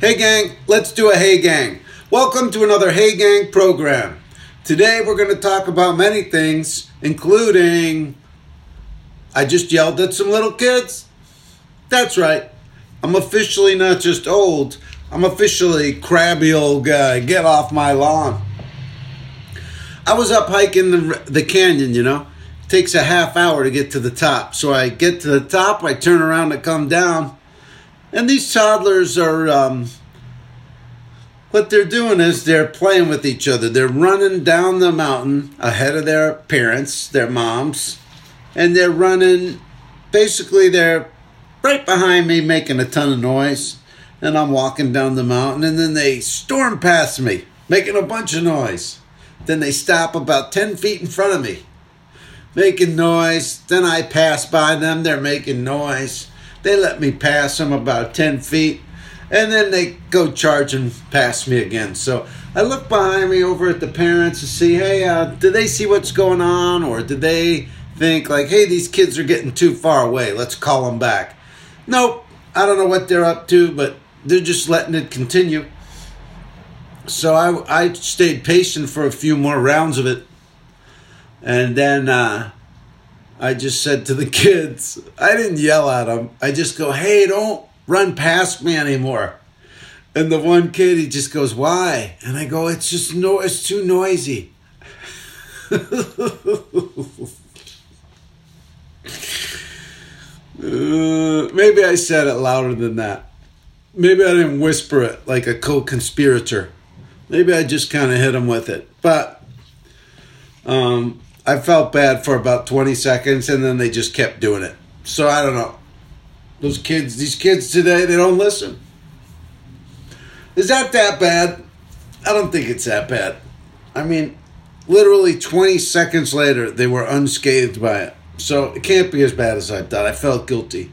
Hey gang, let's do a Hey Gang. Welcome to another Hey Gang program. Today we're going to talk about many things, including. I just yelled at some little kids. That's right. I'm officially not just old, I'm officially crabby old guy. Get off my lawn. I was up hiking the, the canyon, you know. It takes a half hour to get to the top. So I get to the top, I turn around to come down and these toddlers are, um, what they're doing is they're playing with each other. They're running down the mountain ahead of their parents, their moms, and they're running, basically, they're right behind me making a ton of noise. And I'm walking down the mountain, and then they storm past me, making a bunch of noise. Then they stop about 10 feet in front of me, making noise. Then I pass by them, they're making noise. They let me pass them about 10 feet, and then they go charging past me again. So I look behind me over at the parents to see, hey, uh, do they see what's going on? Or did they think, like, hey, these kids are getting too far away, let's call them back? Nope, I don't know what they're up to, but they're just letting it continue. So I, I stayed patient for a few more rounds of it. And then uh, I just said to the kids, I didn't yell at them. I just go, hey, don't run past me anymore. And the one kid, he just goes, why? And I go, it's just no, it's too noisy. Uh, maybe I said it louder than that. Maybe I didn't whisper it like a co conspirator. Maybe I just kind of hit him with it. But um, I felt bad for about 20 seconds and then they just kept doing it. So I don't know. Those kids, these kids today, they don't listen. Is that that bad? I don't think it's that bad. I mean, literally 20 seconds later, they were unscathed by it. So it can't be as bad as I thought. I felt guilty.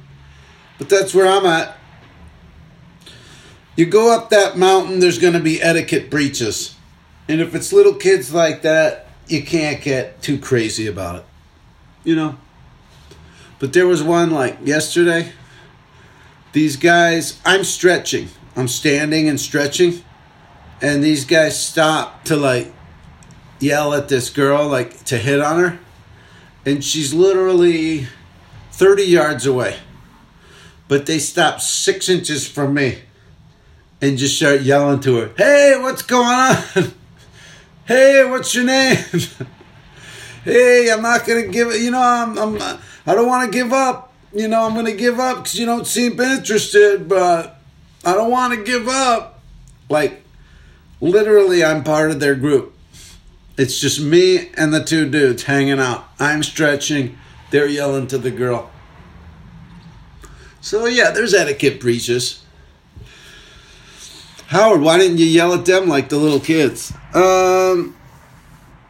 But that's where I'm at. You go up that mountain, there's going to be etiquette breaches. And if it's little kids like that, you can't get too crazy about it. You know? But there was one like yesterday. These guys, I'm stretching. I'm standing and stretching. And these guys stop to like yell at this girl, like to hit on her. And she's literally 30 yards away. But they stop six inches from me and just start yelling to her, Hey, what's going on? hey, what's your name? hey, I'm not gonna give it. You know, I'm, I'm I don't want to give up. You know, I'm gonna give up because you don't seem interested, but I don't want to give up. Like, literally, I'm part of their group. It's just me and the two dudes hanging out. I'm stretching. They're yelling to the girl. So yeah, there's etiquette breaches. Howard, why didn't you yell at them like the little kids? Um,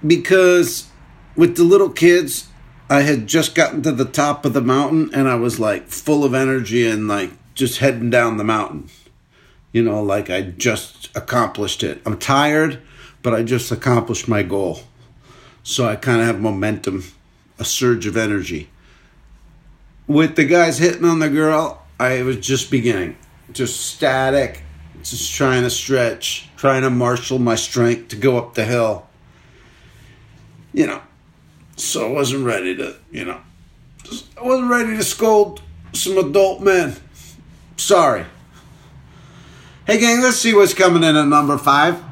because with the little kids, I had just gotten to the top of the mountain and I was like full of energy and like just heading down the mountain. You know, like I just accomplished it. I'm tired, but I just accomplished my goal. So I kind of have momentum, a surge of energy. With the guys hitting on the girl, I was just beginning, just static just trying to stretch, trying to marshal my strength to go up the hill. You know, so I wasn't ready to, you know, I wasn't ready to scold some adult men. Sorry. Hey, gang, let's see what's coming in at number five.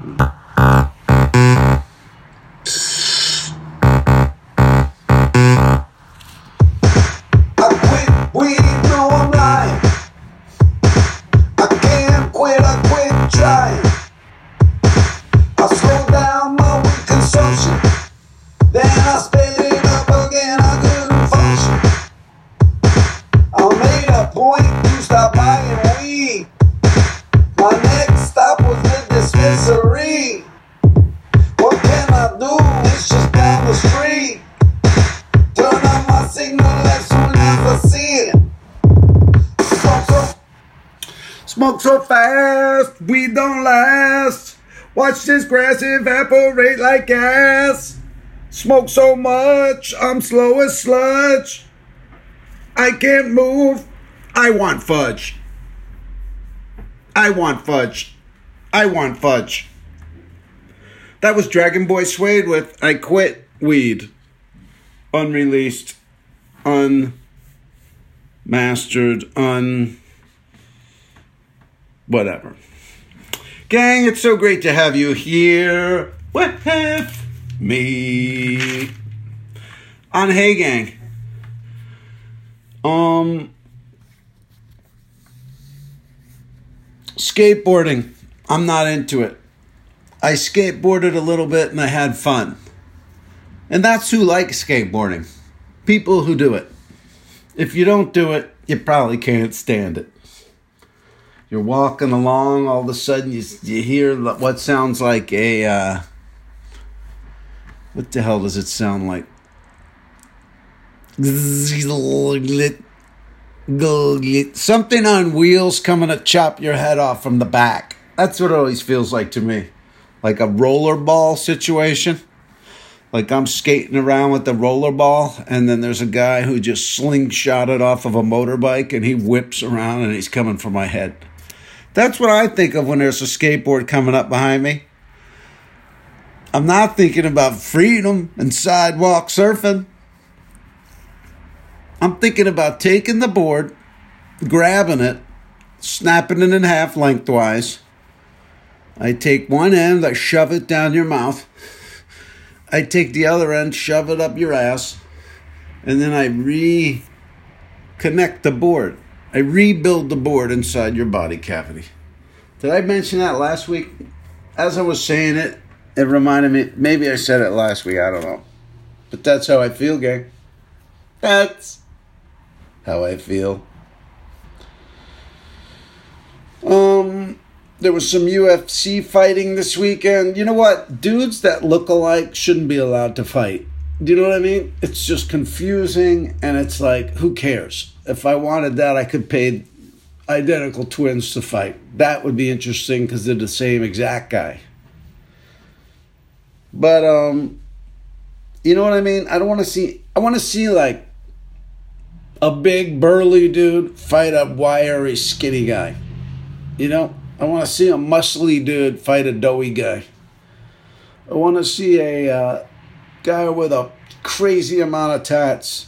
Watch this grass evaporate like gas. Smoke so much, I'm slow as sludge. I can't move, I want fudge. I want fudge. I want fudge. That was Dragon Boy Suede with I Quit Weed. Unreleased, unmastered, un. whatever. Gang, it's so great to have you here with me on Hey Gang. Um, skateboarding. I'm not into it. I skateboarded a little bit and I had fun. And that's who likes skateboarding. People who do it. If you don't do it, you probably can't stand it. You're walking along, all of a sudden you, you hear what sounds like a. Uh, what the hell does it sound like? Something on wheels coming to chop your head off from the back. That's what it always feels like to me. Like a rollerball situation. Like I'm skating around with the rollerball, and then there's a guy who just slingshot it off of a motorbike and he whips around and he's coming for my head. That's what I think of when there's a skateboard coming up behind me. I'm not thinking about freedom and sidewalk surfing. I'm thinking about taking the board, grabbing it, snapping it in half lengthwise. I take one end, I shove it down your mouth. I take the other end, shove it up your ass, and then I reconnect the board. I rebuild the board inside your body cavity. Did I mention that last week? As I was saying it, it reminded me, maybe I said it last week, I don't know. But that's how I feel, gang. That's how I feel. Um, there was some UFC fighting this weekend. You know what? Dudes that look alike shouldn't be allowed to fight. Do you know what I mean? It's just confusing, and it's like, who cares? If I wanted that, I could pay identical twins to fight. That would be interesting because they're the same exact guy. But um, you know what I mean? I don't want to see. I want to see like a big burly dude fight a wiry skinny guy. You know, I want to see a muscly dude fight a doughy guy. I want to see a uh, guy with a crazy amount of tats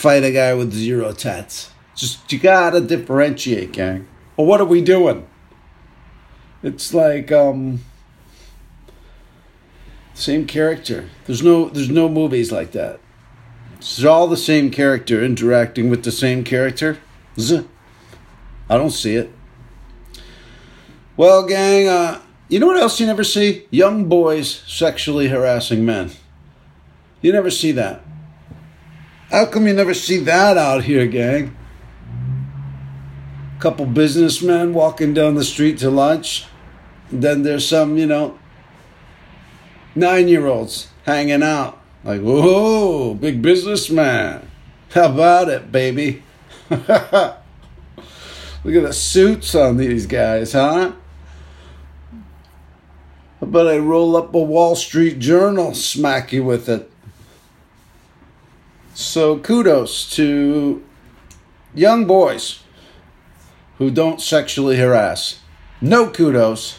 fight a guy with zero tats. Just you gotta differentiate, gang. Or what are we doing? It's like um same character. There's no there's no movies like that. It's all the same character interacting with the same character. I don't see it. Well, gang, uh, you know what else you never see? Young boys sexually harassing men. You never see that. How come you never see that out here, gang? Couple businessmen walking down the street to lunch. Then there's some, you know, nine year olds hanging out. Like, whoa, big businessman. How about it, baby? Look at the suits on these guys, huh? How about I roll up a Wall Street Journal, smack you with it? So kudos to young boys who don't sexually harass. No kudos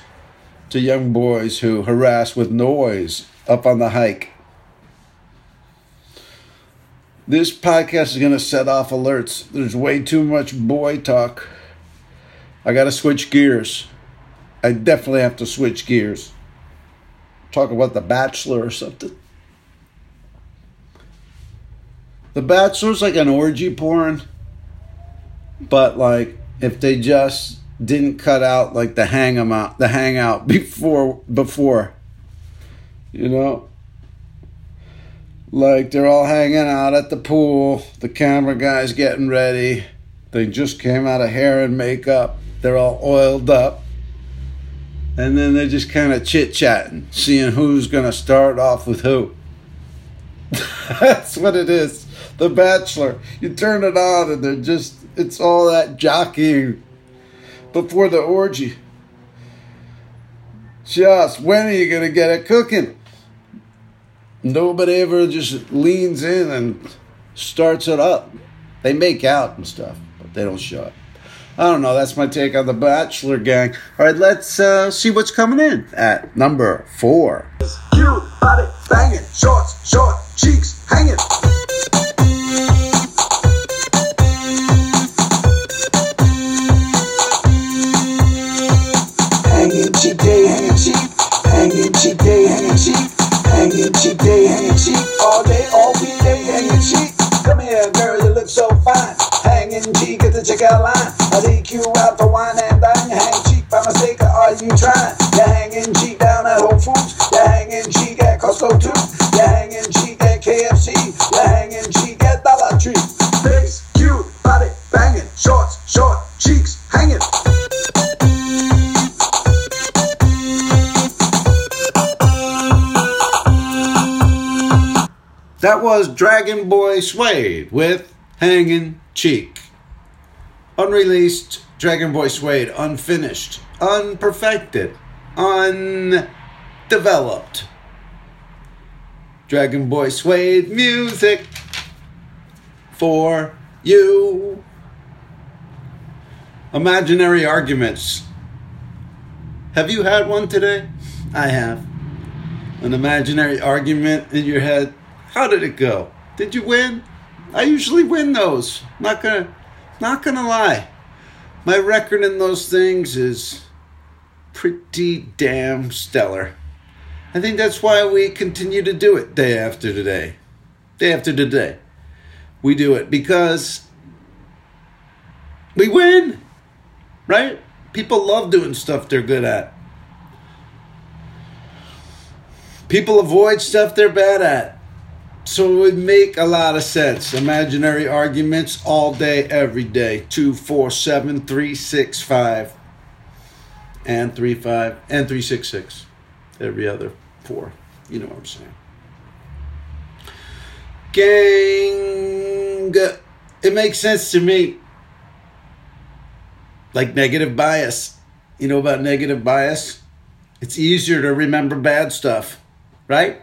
to young boys who harass with noise up on the hike. This podcast is going to set off alerts. There's way too much boy talk. I got to switch gears. I definitely have to switch gears. Talk about The Bachelor or something. The Bachelor's like an orgy porn, but like if they just didn't cut out like the hang out, the hangout before before, you know. Like they're all hanging out at the pool. The camera guy's getting ready. They just came out of hair and makeup. They're all oiled up. And then they're just kind of chit chatting, seeing who's going to start off with who. That's what it is. The Bachelor. You turn it on and they're just, it's all that jockeying before the orgy. Just when are you going to get it cooking? nobody ever just leans in and starts it up. They make out and stuff, but they don't show up. I don't know. That's my take on the Bachelor gang. All right, let's uh, see what's coming in at number four. Body banging, shorts, short, cheeks. Hanging cheek at the checkout line. I take you out to wine and dine. You hang cheek by mistake, or are you trying? You're hanging cheek down at Whole Foods. You're hanging cheek at Costco too. You're hanging cheek at KFC. You're hanging cheek at Dollar Tree. Face cute, body banging, shorts, short, cheeks hanging. That was Dragon Boy Suede with Hanging Cheek. Unreleased Dragon Boy Suede, unfinished, unperfected, undeveloped. Dragon Boy Suede music for you. Imaginary arguments. Have you had one today? I have. An imaginary argument in your head. How did it go? Did you win? I usually win those. Not gonna not gonna lie. My record in those things is pretty damn stellar. I think that's why we continue to do it day after today. Day after today. We do it because we win. Right? People love doing stuff they're good at. People avoid stuff they're bad at. So it would make a lot of sense. Imaginary arguments all day, every day. Two, four, seven, three, six, five, and three, five, and three, six, six. Every other four. You know what I'm saying. Gang, it makes sense to me. Like negative bias. You know about negative bias? It's easier to remember bad stuff, right?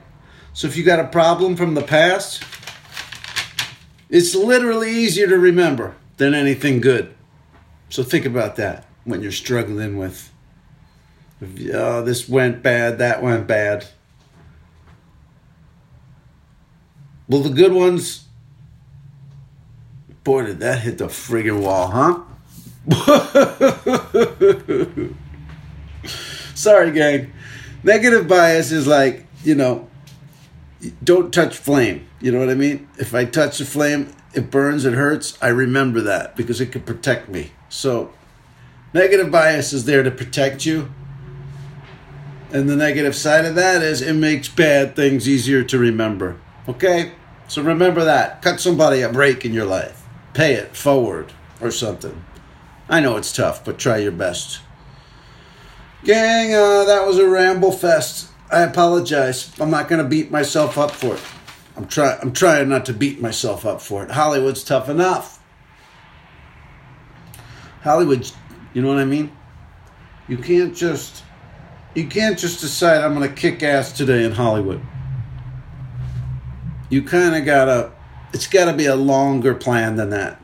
So if you got a problem from the past, it's literally easier to remember than anything good. So think about that when you're struggling with, oh, this went bad, that went bad. Well, the good ones, boy, did that hit the friggin' wall, huh? Sorry, gang. Negative bias is like, you know, don't touch flame. You know what I mean? If I touch the flame, it burns, it hurts. I remember that because it could protect me. So, negative bias is there to protect you. And the negative side of that is it makes bad things easier to remember. Okay? So remember that. Cut somebody a break in your life. Pay it forward or something. I know it's tough, but try your best. Gang, uh, that was a ramble fest. I apologize. I'm not going to beat myself up for it. I'm trying. I'm trying not to beat myself up for it. Hollywood's tough enough. Hollywood, you know what I mean? You can't just you can't just decide I'm going to kick ass today in Hollywood. You kind of got to it's got to be a longer plan than that.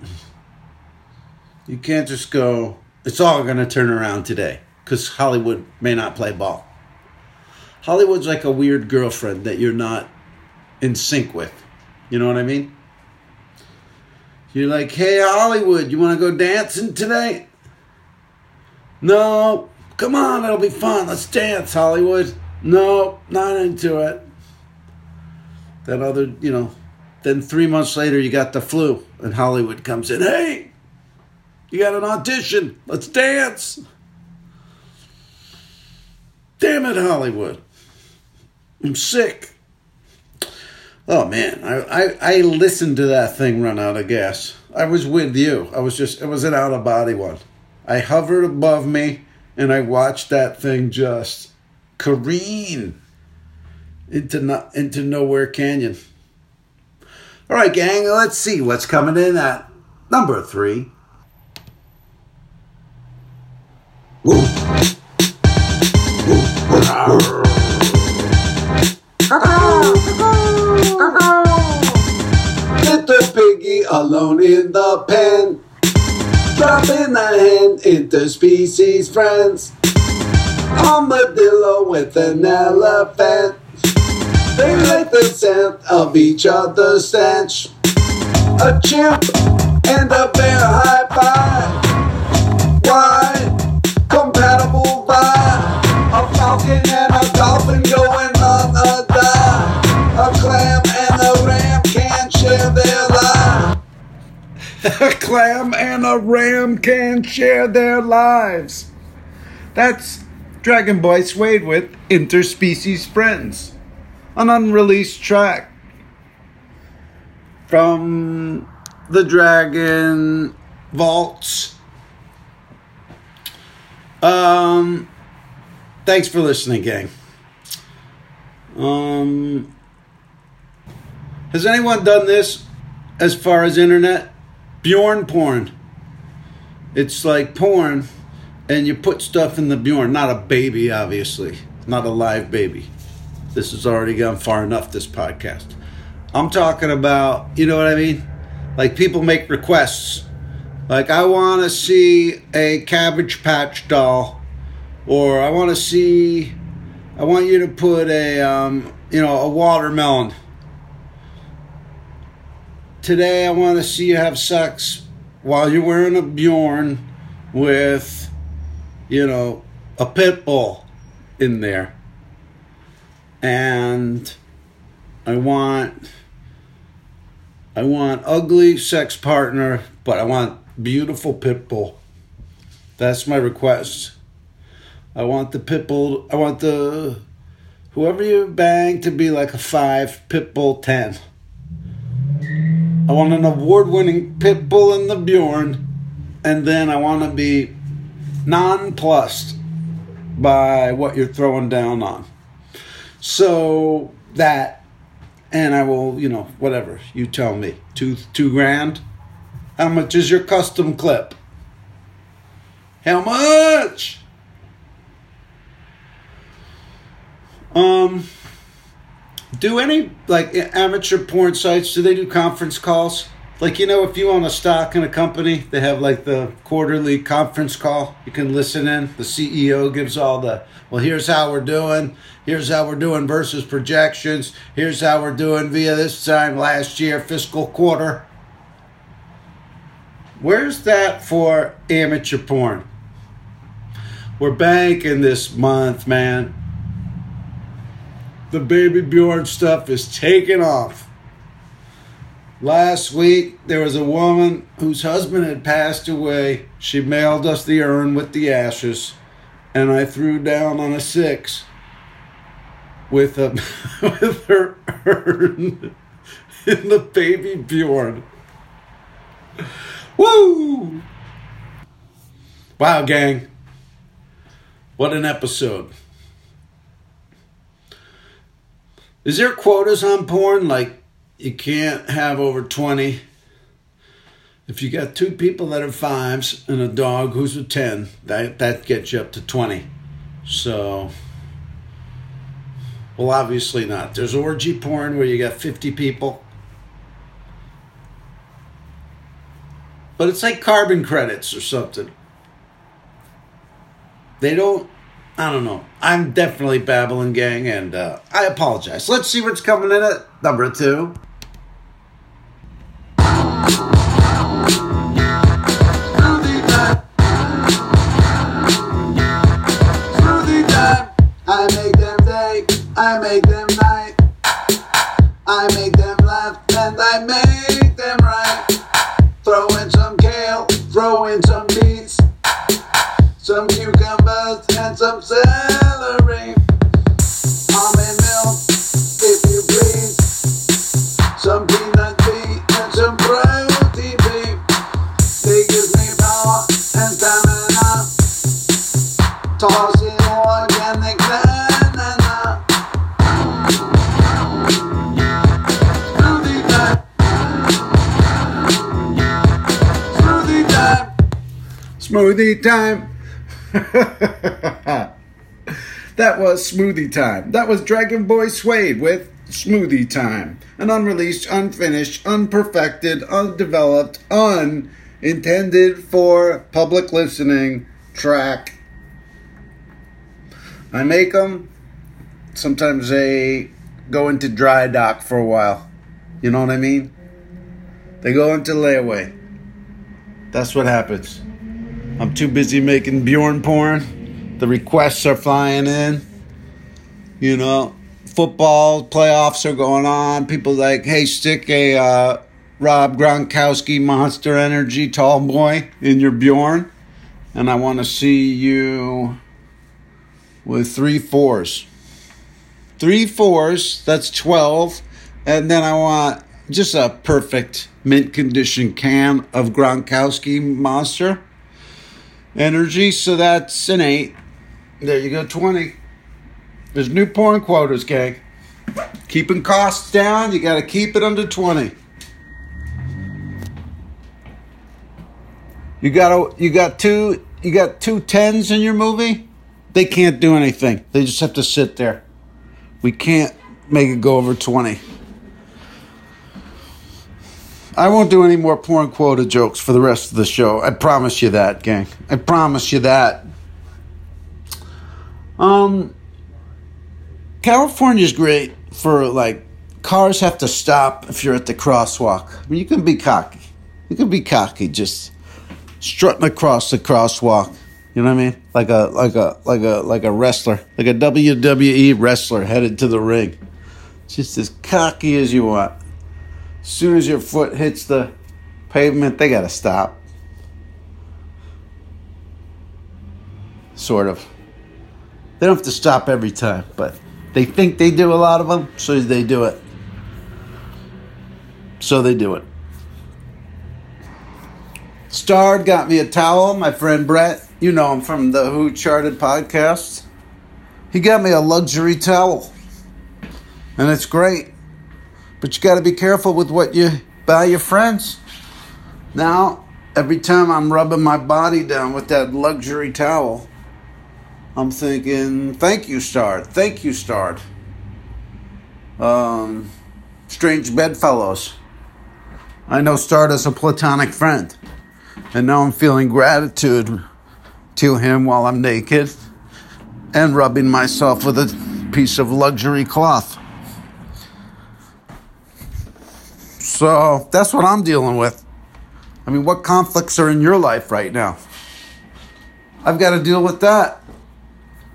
You can't just go it's all going to turn around today cuz Hollywood may not play ball. Hollywood's like a weird girlfriend that you're not in sync with. You know what I mean? You're like, hey, Hollywood, you want to go dancing today? No. Come on, it'll be fun. Let's dance, Hollywood. No, not into it. That other, you know, then three months later, you got the flu, and Hollywood comes in. Hey, you got an audition. Let's dance. Damn it, Hollywood. I'm sick. Oh man, I, I, I listened to that thing run out of gas. I was with you. I was just it was an out of body one. I hovered above me and I watched that thing just careen into not into nowhere canyon. All right, gang, let's see what's coming in at number three. Little piggy alone in the pen. Drop in the hand, interspecies friends. Armadillo with an elephant. They like the scent of each other's stench. A chimp and a bear high five. Why? A clam and a ram can share their lives. That's Dragon Boy Suede with Interspecies Friends, an unreleased track from the Dragon Vaults. Um, thanks for listening, gang. Um, has anyone done this as far as internet? Bjorn porn. It's like porn, and you put stuff in the Bjorn. Not a baby, obviously. Not a live baby. This has already gone far enough, this podcast. I'm talking about, you know what I mean? Like people make requests. Like, I want to see a Cabbage Patch doll, or I want to see, I want you to put a, um, you know, a watermelon today I want to see you have sex while you're wearing a Bjorn with, you know, a pit bull in there. And I want I want ugly sex partner, but I want beautiful pit bull. That's my request. I want the pit bull I want the whoever you bang to be like a 5 pit bull 10. I want an award winning pit bull in the Bjorn, and then I want to be nonplussed by what you're throwing down on. So that, and I will, you know, whatever you tell me, two two grand. How much is your custom clip? How much? Um do any like amateur porn sites do they do conference calls? Like you know if you own a stock in a company they have like the quarterly conference call. You can listen in. The ceo gives all the well here's how we're doing. Here's how we're doing versus projections. Here's how we're doing via this time last year fiscal quarter. Where's that for amateur porn? We're banking this month man the baby Bjorn stuff is taking off. Last week, there was a woman whose husband had passed away. She mailed us the urn with the ashes, and I threw down on a six with a with her urn in the baby Bjorn. Woo! Wow, gang. What an episode. Is there quotas on porn? Like you can't have over 20. If you got two people that are fives and a dog who's a 10, that, that gets you up to 20. So, well, obviously not. There's orgy porn where you got 50 people. But it's like carbon credits or something. They don't I don't know. I'm definitely babbling, gang, and uh, I apologize. Let's see what's coming in at number two. Smoothie time. that was Smoothie Time. That was Dragon Boy Suede with Smoothie Time. An unreleased, unfinished, unperfected, undeveloped, un intended for public listening track. I make them. Sometimes they go into dry dock for a while. You know what I mean? They go into layaway. That's what happens. I'm too busy making Bjorn porn. The requests are flying in. You know, football playoffs are going on. People like, hey, stick a uh, Rob Gronkowski Monster Energy tall boy in your Bjorn. And I want to see you with three fours. Three fours, that's 12. And then I want just a perfect mint condition can of Gronkowski Monster Energy. So that's an 8. There you go, 20. There's new porn quotas, gang. Keeping costs down, you got to keep it under 20. You got a, you got two you got two tens in your movie. They can't do anything. They just have to sit there. We can't make it go over 20. I won't do any more porn quota jokes for the rest of the show. I promise you that, gang. I promise you that. Um California's great for like cars have to stop if you're at the crosswalk. I mean, you can be cocky. You can be cocky just strutting across the crosswalk. You know what I mean? Like a like a like a like a wrestler, like a WWE wrestler headed to the ring. Just as cocky as you want. As soon as your foot hits the pavement, they gotta stop. Sort of. They don't have to stop every time, but they think they do a lot of them, so they do it. So they do it. Starred got me a towel, my friend Brett. You know him from the Who Charted podcast. He got me a luxury towel. And it's great. But you got to be careful with what you buy your friends. Now, every time I'm rubbing my body down with that luxury towel, I'm thinking, thank you, Start. Thank you, Start. Um, strange bedfellows. I know Start as a platonic friend. And now I'm feeling gratitude to him while I'm naked and rubbing myself with a piece of luxury cloth. So that's what I'm dealing with. I mean, what conflicts are in your life right now? I've got to deal with that.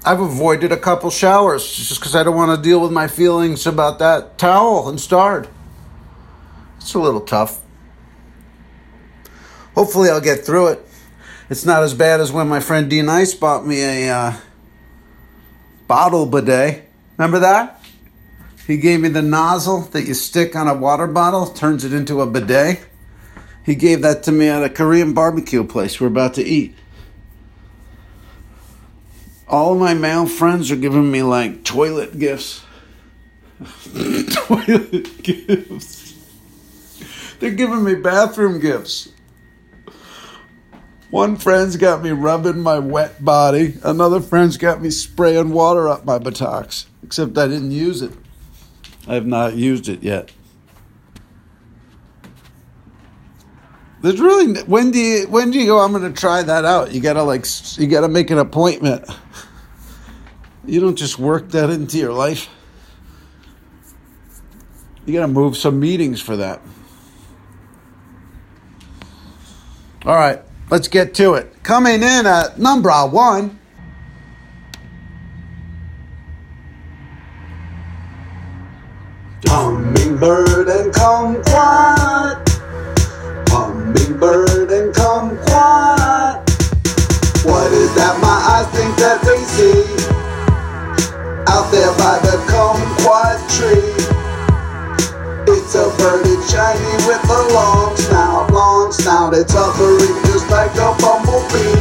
I've avoided a couple showers just because I don't want to deal with my feelings about that towel and starred. It's a little tough. Hopefully, I'll get through it. It's not as bad as when my friend D Nice bought me a uh, bottle bidet. Remember that? He gave me the nozzle that you stick on a water bottle, turns it into a bidet. He gave that to me at a Korean barbecue place we're about to eat all my male friends are giving me like toilet gifts. toilet gifts. They're giving me bathroom gifts. One friend's got me rubbing my wet body. Another friend's got me spraying water up my buttocks. Except I didn't use it. I have not used it yet. There's really when do you when do you go? I'm going to try that out. You gotta like you gotta make an appointment. You don't just work that into your life. You gotta move some meetings for that. All right, let's get to it. Coming in at number one. Hummingbird and kumquat. Hummingbird and kumquat. What is that my eyes think that they see? Out there by the kumquat tree. It's a bird, it's shiny with a long snout, long snout. It's hovering just like a bumblebee.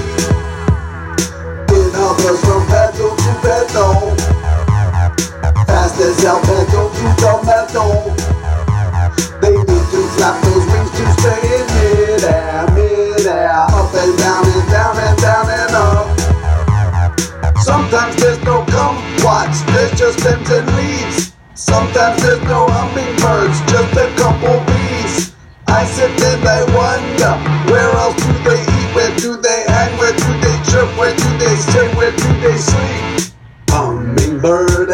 It hovers from petal to petal. Fast as El Petal to the metal. They need to flap those wings to stay in midair, midair. Up and down and down and down and up. Sometimes there's no kumquats, there's just stems and leaves. Sometimes there's no hummingbirds, just a couple bees. I sit there and I wonder, where else do they eat? Where do they hang? Where do they chirp? Where do they stay? Where do they sleep? Hummingbird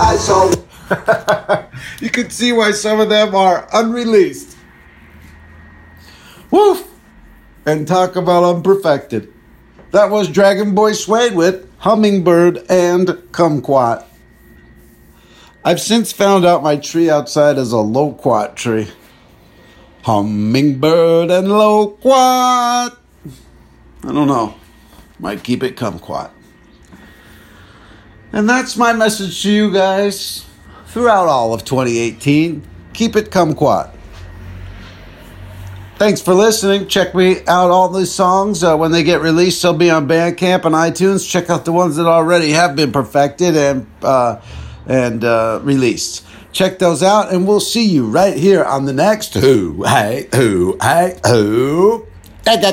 I saw. you can see why some of them are unreleased. Woof! And talk about unperfected. That was Dragon Boy Suede with Hummingbird and Kumquat. I've since found out my tree outside is a loquat tree. Hummingbird and loquat. I don't know. Might keep it kumquat. And that's my message to you guys throughout all of 2018. Keep it kumquat. Thanks for listening. Check me out all these songs uh, when they get released. They'll be on Bandcamp and iTunes. Check out the ones that already have been perfected and uh, and uh, released. Check those out, and we'll see you right here on the next Who Hey Who Hey Who. Da.